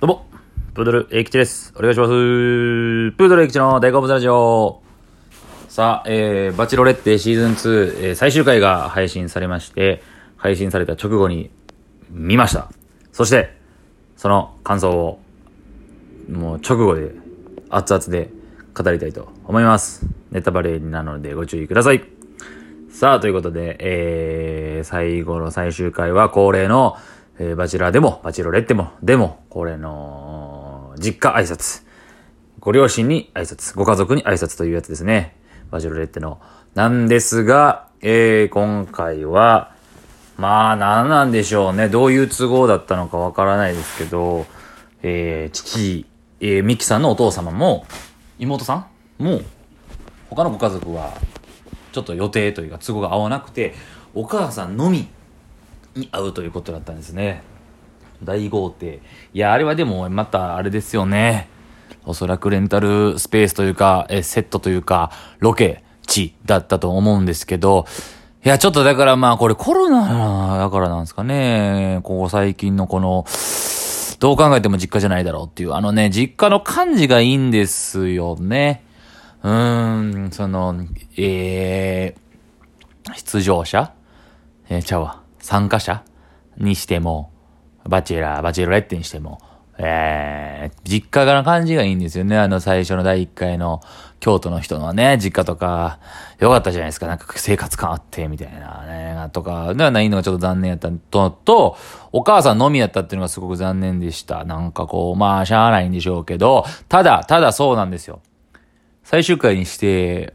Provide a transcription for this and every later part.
どうも、プードル英吉です。お願いします。プードル英吉の大好物ラジオ。さあ、えー、バチロレッテシーズン2、えー、最終回が配信されまして、配信された直後に見ました。そして、その感想を、もう直後で、熱々で語りたいと思います。ネタバレなのでご注意ください。さあ、ということで、えー、最後の最終回は恒例の、えー、バチラーでも、バチロレッテも、でも、恒例の、実家挨拶。ご両親に挨拶、ご家族に挨拶というやつですね。バチロレッテの。なんですが、えー、今回は、まあ、なんなんでしょうね。どういう都合だったのかわからないですけど、えー、父、えー、ミキさんのお父様も、妹さんも、他のご家族は、ちょっと予定というか都合が合わなくて、お母さんのみに会うということだったんですね。大豪邸。いや、あれはでも、またあれですよね。おそらくレンタルスペースというか、えセットというか、ロケ地だったと思うんですけど、いや、ちょっとだからまあこれコロナだからなんですかね。ここ最近のこの、どう考えても実家じゃないだろうっていう、あのね、実家の感じがいいんですよね。うーん、その、えー、出場者？えー、ちゃうわ。参加者にしても、バチェラー、バチェロレッテにしても、えー、実家の感じがいいんですよね。あの最初の第1回の京都の人のね、実家とか、よかったじゃないですか。なんか生活感あって、みたいなね、とか、ではないのがちょっと残念やったのと、お母さんのみやったっていうのがすごく残念でした。なんかこう、まあ、しゃあないんでしょうけど、ただ、ただそうなんですよ。最終回にして、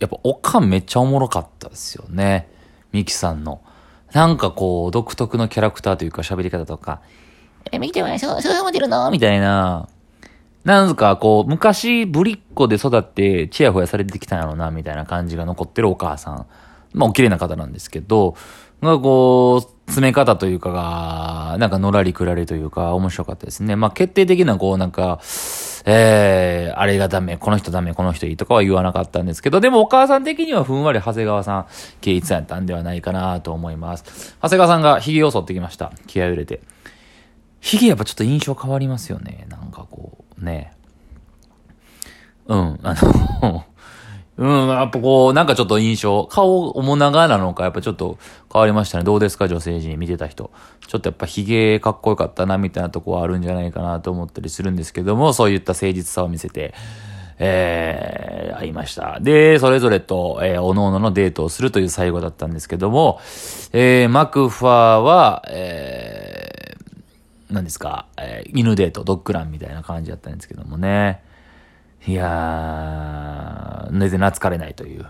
やっぱおかんめっちゃおもろかったですよね。ミキさんの。なんかこう、独特のキャラクターというか喋り方とか、え、ミキちゃんはそう、そう思ってるの？みたいな。なんかこう、昔ぶりっ子で育って、チヤホヤされてきたんやろうな、みたいな感じが残ってるお母さん。まあ、お綺麗な方なんですけど、がこう、詰め方というかが、なんかのらりくらりというか、面白かったですね。まあ、決定的なこう、なんか、えー、あれがダメ、この人ダメ、この人いいとかは言わなかったんですけど、でもお母さん的にはふんわり長谷川さん、圭一さんやったんではないかなと思います。長谷川さんが髭を剃ってきました。気合を入れて。髭やっぱちょっと印象変わりますよね。なんかこう、ね。うん、あの、うん、やっぱこう、なんかちょっと印象、顔、面長なのか、やっぱちょっと変わりましたね。どうですか、女性陣見てた人。ちょっとやっぱ髭かっこよかったな、みたいなとこはあるんじゃないかなと思ったりするんですけども、そういった誠実さを見せて、えー、会いました。で、それぞれと、えー、おのおののデートをするという最後だったんですけども、えー、マクファーは、えー、何ですか、えー、犬デート、ドッグランみたいな感じだったんですけどもね。いやー、全然懐かれないという、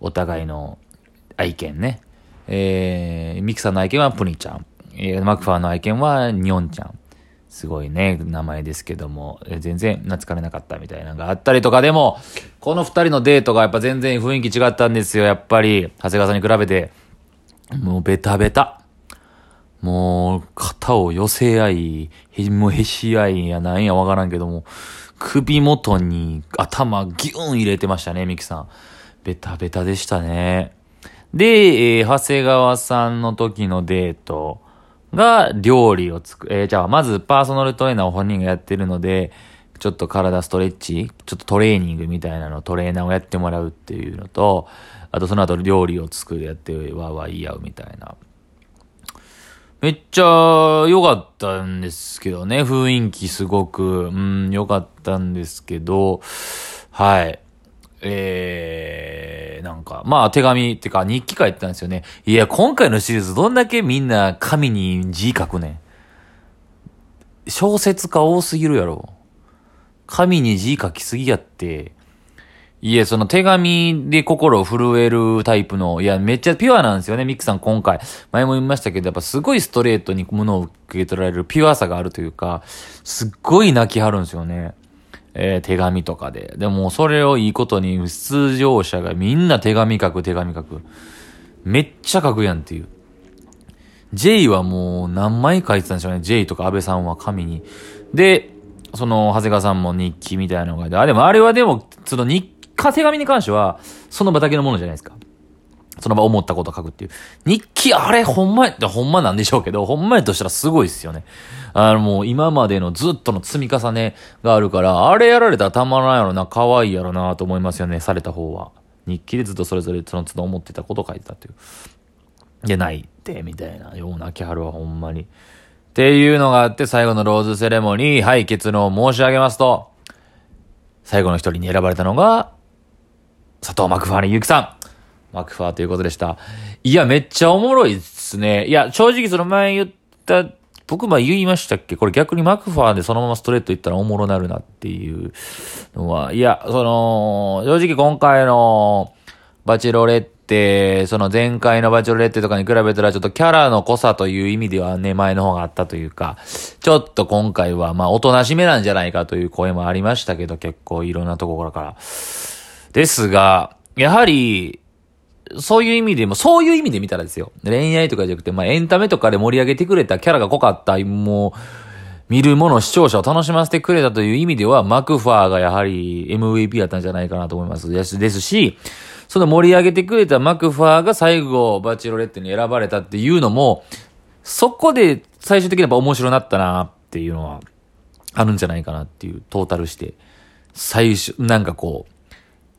お互いの愛犬ね。えー、ミキさんの愛犬はプニちゃん。えー、マクファーの愛犬はニョンちゃん。すごいね、名前ですけども、えー全然懐かれなかったみたいなのがあったりとか、でも、この二人のデートがやっぱ全然雰囲気違ったんですよ、やっぱり。長谷川さんに比べて。もうベタベタ。もう、肩を寄せ合い、へ、もうへし合いやなんやわからんけども、首元に頭ギューン入れてましたね、ミキさん。ベタベタでしたね。で、えー長谷川さんの時のデートが料理を作えーじゃあ、まずパーソナルトレーナーを本人がやってるので、ちょっと体ストレッチ、ちょっとトレーニングみたいなのトレーナーをやってもらうっていうのと、あとその後料理を作るやってわーわー言い合うみたいな。めっちゃ良かったんですけどね、雰囲気すごく、うん、良かったんですけど、はい。えー、なんか、まあ手紙ってか日記書いてたんですよね。いや、今回のシリーズどんだけみんな紙に字書くねん。小説家多すぎるやろ。紙に字書きすぎやって。いや、その手紙で心を震えるタイプの、いや、めっちゃピュアなんですよね、ミックさん今回。前も言いましたけど、やっぱすごいストレートに物を受け取られるピュアさがあるというか、すっごい泣きはるんですよね。えー手紙とかで。でも、それをいいことに、出場者がみんな手紙書く、手紙書く。めっちゃ書くやんっていう。J はもう何枚書いてたんでしょうね。J とか安倍さんは紙に。で、その、長谷川さんも日記みたいなのが、あ、でもあれはでも、その日課手紙に関しては、その場だけのものじゃないですか。その場思ったことを書くっていう。日記、あれ、ほんまやってほんまなんでしょうけど、ほんまやとしたらすごいっすよね。あの、もう今までのずっとの積み重ねがあるから、あれやられたらたまらんやろな、可愛いやろな、と思いますよね、された方は。日記でずっとそれぞれその都度思ってたことを書いてたっていう。で、ないって、みたいなような、キハルはほんまに。っていうのがあって、最後のローズセレモニー、はい、結論を申し上げますと、最後の一人に選ばれたのが、佐藤マクファーニユキさん。マクファーということでした。いや、めっちゃおもろいっすね。いや、正直その前言った、僕ま言いましたっけ？これ逆にマクファーでそのままストレート言ったらおもろなるなっていうのは、いや、その、正直今回のバチェロレッテ、その前回のバチェロレッテとかに比べたらちょっとキャラの濃さという意味ではね、前の方があったというか、ちょっと今回はまあおとなしめなんじゃないかという声もありましたけど、結構いろんなところから。ですが、やはり、そういう意味でも、そういう意味で見たらですよ。恋愛とかじゃなくて、まあ、エンタメとかで盛り上げてくれたキャラが濃かった、もう、見るもの、視聴者を楽しませてくれたという意味では、マクファーがやはり MVP だったんじゃないかなと思います。ですし、その盛り上げてくれたマクファーが最後、バチロレッテに選ばれたっていうのも、そこで最終的にやっぱ面白なったなっていうのは、あるんじゃないかなっていう、トータルして。最初、なんかこう、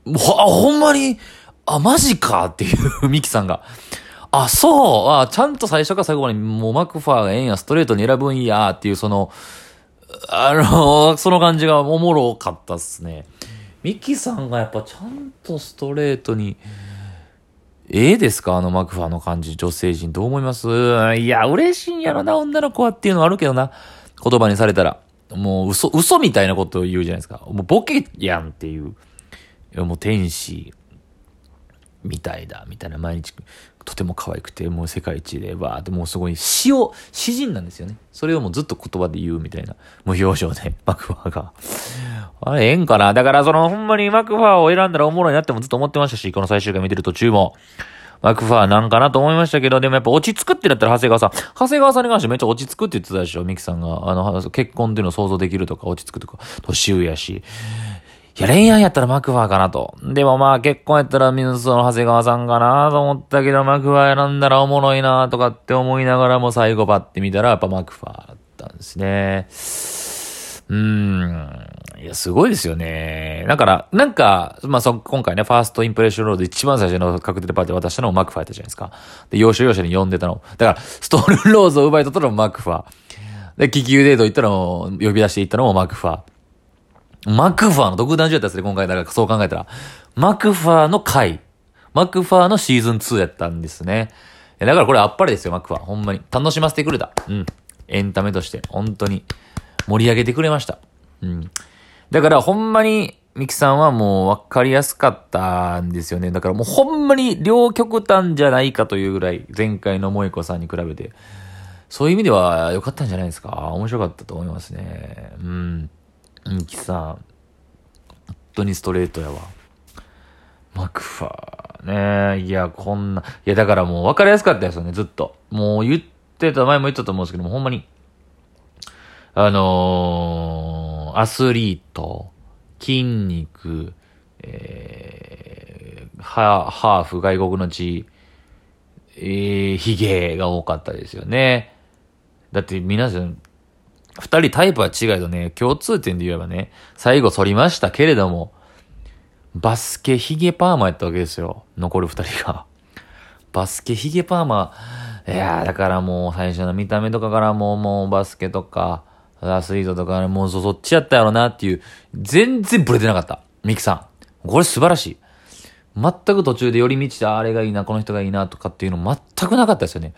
ほ、ほんまに、あ、マジかっていうミキさんが。あ、そう。あ、ちゃんと最初から最後までもうマクファーがええんや、ストレートに選ぶんやっていう、その、あの、その感じがおもろかったっすね。ミキさんがやっぱちゃんとストレートに、ええですか？あのマクファーの感じ、女性陣どう思います？いや、嬉しいんやろな、女の子はっていうのはあるけどな。言葉にされたら。もう嘘、嘘みたいなことを言うじゃないですか。もうボケやんっていう。もう天使。みたいだ、みたいな毎日、とても可愛くて、もう世界一で、わーってもうすごい詩を、詩人なんですよね。それをもうずっと言葉で言うみたいな、無表情で、マクファーが。あれ、ええんかなだからその、ほんまにマクファーを選んだらおもろいなってもずっと思ってましたし、この最終回見てる途中も。マクファーなんかなと思いましたけど、でもやっぱ落ち着くってなったら長谷川さん。長谷川さんに関してめっちゃ落ち着くって言ってたでしょ、ミキさんが。あの、結婚っていうのを想像できるとか、落ち着くとか、年上やし。いや、恋愛やったらマクファーかなと。でもまあ結婚やったら水野の長谷川さんかなと思ったけど、マクファー選んだらおもろいなとかって思いながらも最後パッて見たらやっぱマクファーだったんですね。うーん。いや、すごいですよね。だから、なんか、まあ、そ、今回ね、ファーストインプレッションロード一番最初の確定パーティー渡したのもマクファーやったじゃないですか。で、要所要所に呼んでたの。だから、ストールローズを奪い取ったのもマクファー。で、気球デート行ったのも、呼び出して行ったのもマクファー。マクファーの独壇場やったんですね、今回。だからそう考えたら。マクファーの回。マクファーのシーズン2やったんですね。だからこれあっぱれですよ、マクファー。ほんまに。楽しませてくれた。うん。エンタメとして。本当に。盛り上げてくれました。うん。だからほんまに、ミキさんはもう分かりやすかったんですよね。だからもうほんまに両極端じゃないかというぐらい、前回の萌子さんに比べて。そういう意味では良かったんじゃないですか。面白かったと思いますね。うん。ミキさん、本当にストレートやわ。マクファーねいや、こんな、いや、だからもう分かりやすかったですよね、ずっと。もう言ってた、前も言ったと思うんですけども、ほんまに、あのー、アスリート、筋肉、えー、ハハーフ、外国の地、えー、ヒゲが多かったですよね。だって皆さん、二人タイプは違いとね、共通点で言えばね、最後反りましたけれども、バスケヒゲパーマやったわけですよ。残る二人が。バスケヒゲパーマ。いやー、だからもう最初の見た目とかからもう、もうバスケとか、アスリートとか、もうそっちやったやろなっていう、全然ブレてなかった。ミキさん。これ素晴らしい。全く途中で寄り道で、あれがいいな、この人がいいなとかっていうの全くなかったですよね。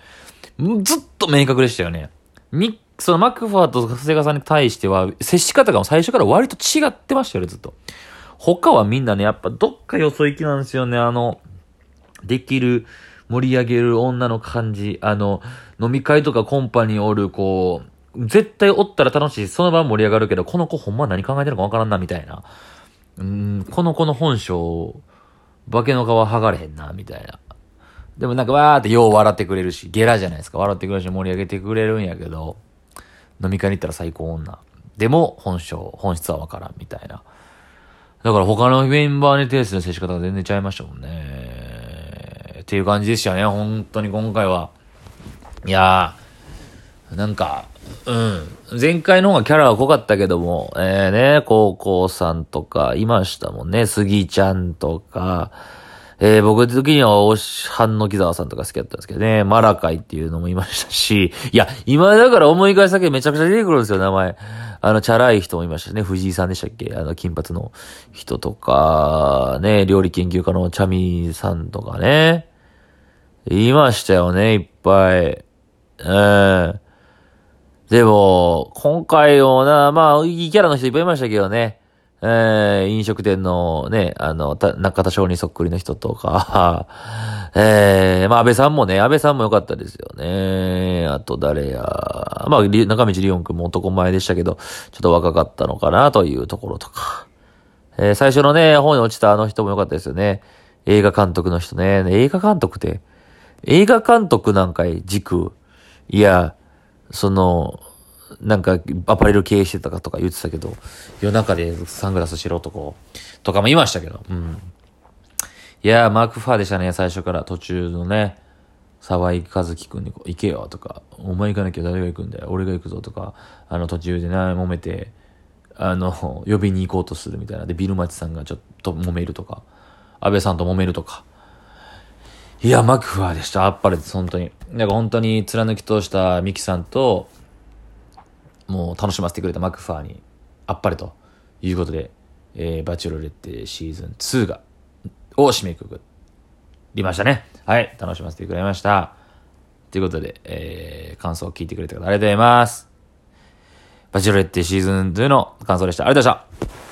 ずっと明確でしたよね。ミそのマクファーと長谷川さんに対しては、接し方が最初から割と違ってましたよね、ずっと。他はみんなね、やっぱどっかよそ行きなんですよね、あの、できる、盛り上げる女の感じ。あの、飲み会とかコンパにおる、こう、絶対おったら楽しい。その場盛り上がるけど、この子ほんま何考えてるかわからんな、みたいな。うん、この子の本性、化けの皮剥がれへんな、みたいな。でもなんかわーってよう笑ってくれるし、ゲラじゃないですか。笑ってくれるし、盛り上げてくれるんやけど、飲み会に行ったら最高女。でも、本性、本質はわからんみたいな。だから他のメンバーに対する接し方が全然ちゃいましたもんね。っていう感じでしたね、本当に今回は。いやー、なんか、うん。前回の方がキャラは濃かったけども、えー、ね、高校さんとかいましたもんね。杉ちゃんとか、えー、僕的には、おし、半の木沢さんとか好きだったんですけどね、マラカイっていうのもいましたし、いや、今だから思い返すだけめちゃくちゃ出てくるんですよ、名前。あの、チャラい人もいましたね、藤井さんでしたっけ？あの、金髪の人とか、ね、料理研究家のチャミさんとかね。いましたよね、いっぱい。うん。でも、今回のな、まあ、いいキャラの人いっぱいいましたけどね。えー、飲食店のね、あの、中田翔にそっくりの人とか、えー、まあ安倍さんもね、安倍さんも良かったですよね。あと誰や、まあ、中道リオン君も男前でしたけど、ちょっと若かったのかなというところとか。えー、最初のね、本に落ちたあの人も良かったですよね。映画監督の人ね。映画監督って、映画監督なんかい、軸。いや、その、なんか、アパレル経営してたかとか言ってたけど、夜中でサングラスしろとことかもいましたけど、うん。いやー、マーク・ファーでしたね、最初から途中のね、沢井和樹くんに行けよとか、お前行かなきゃ誰が行くんだよ、俺が行くぞとか、あの途中でね、揉めて、あの、呼びに行こうとするみたいな。で、ビルマチさんがちょっと揉めるとか、安倍さんと揉めるとか。いや、マクファーでした。あっぱれです、本当に。なんか本当に貫き通したミキさんと、もう楽しませてくれたマクファーにあっぱれということで、えー、バチュロレッテシーズン2が、を締めくくりましたね。はい、楽しませてくれました。ということで、えー、感想を聞いてくれた方ありがとうございます。バチュロレッテシーズン2の感想でした。ありがとうございました。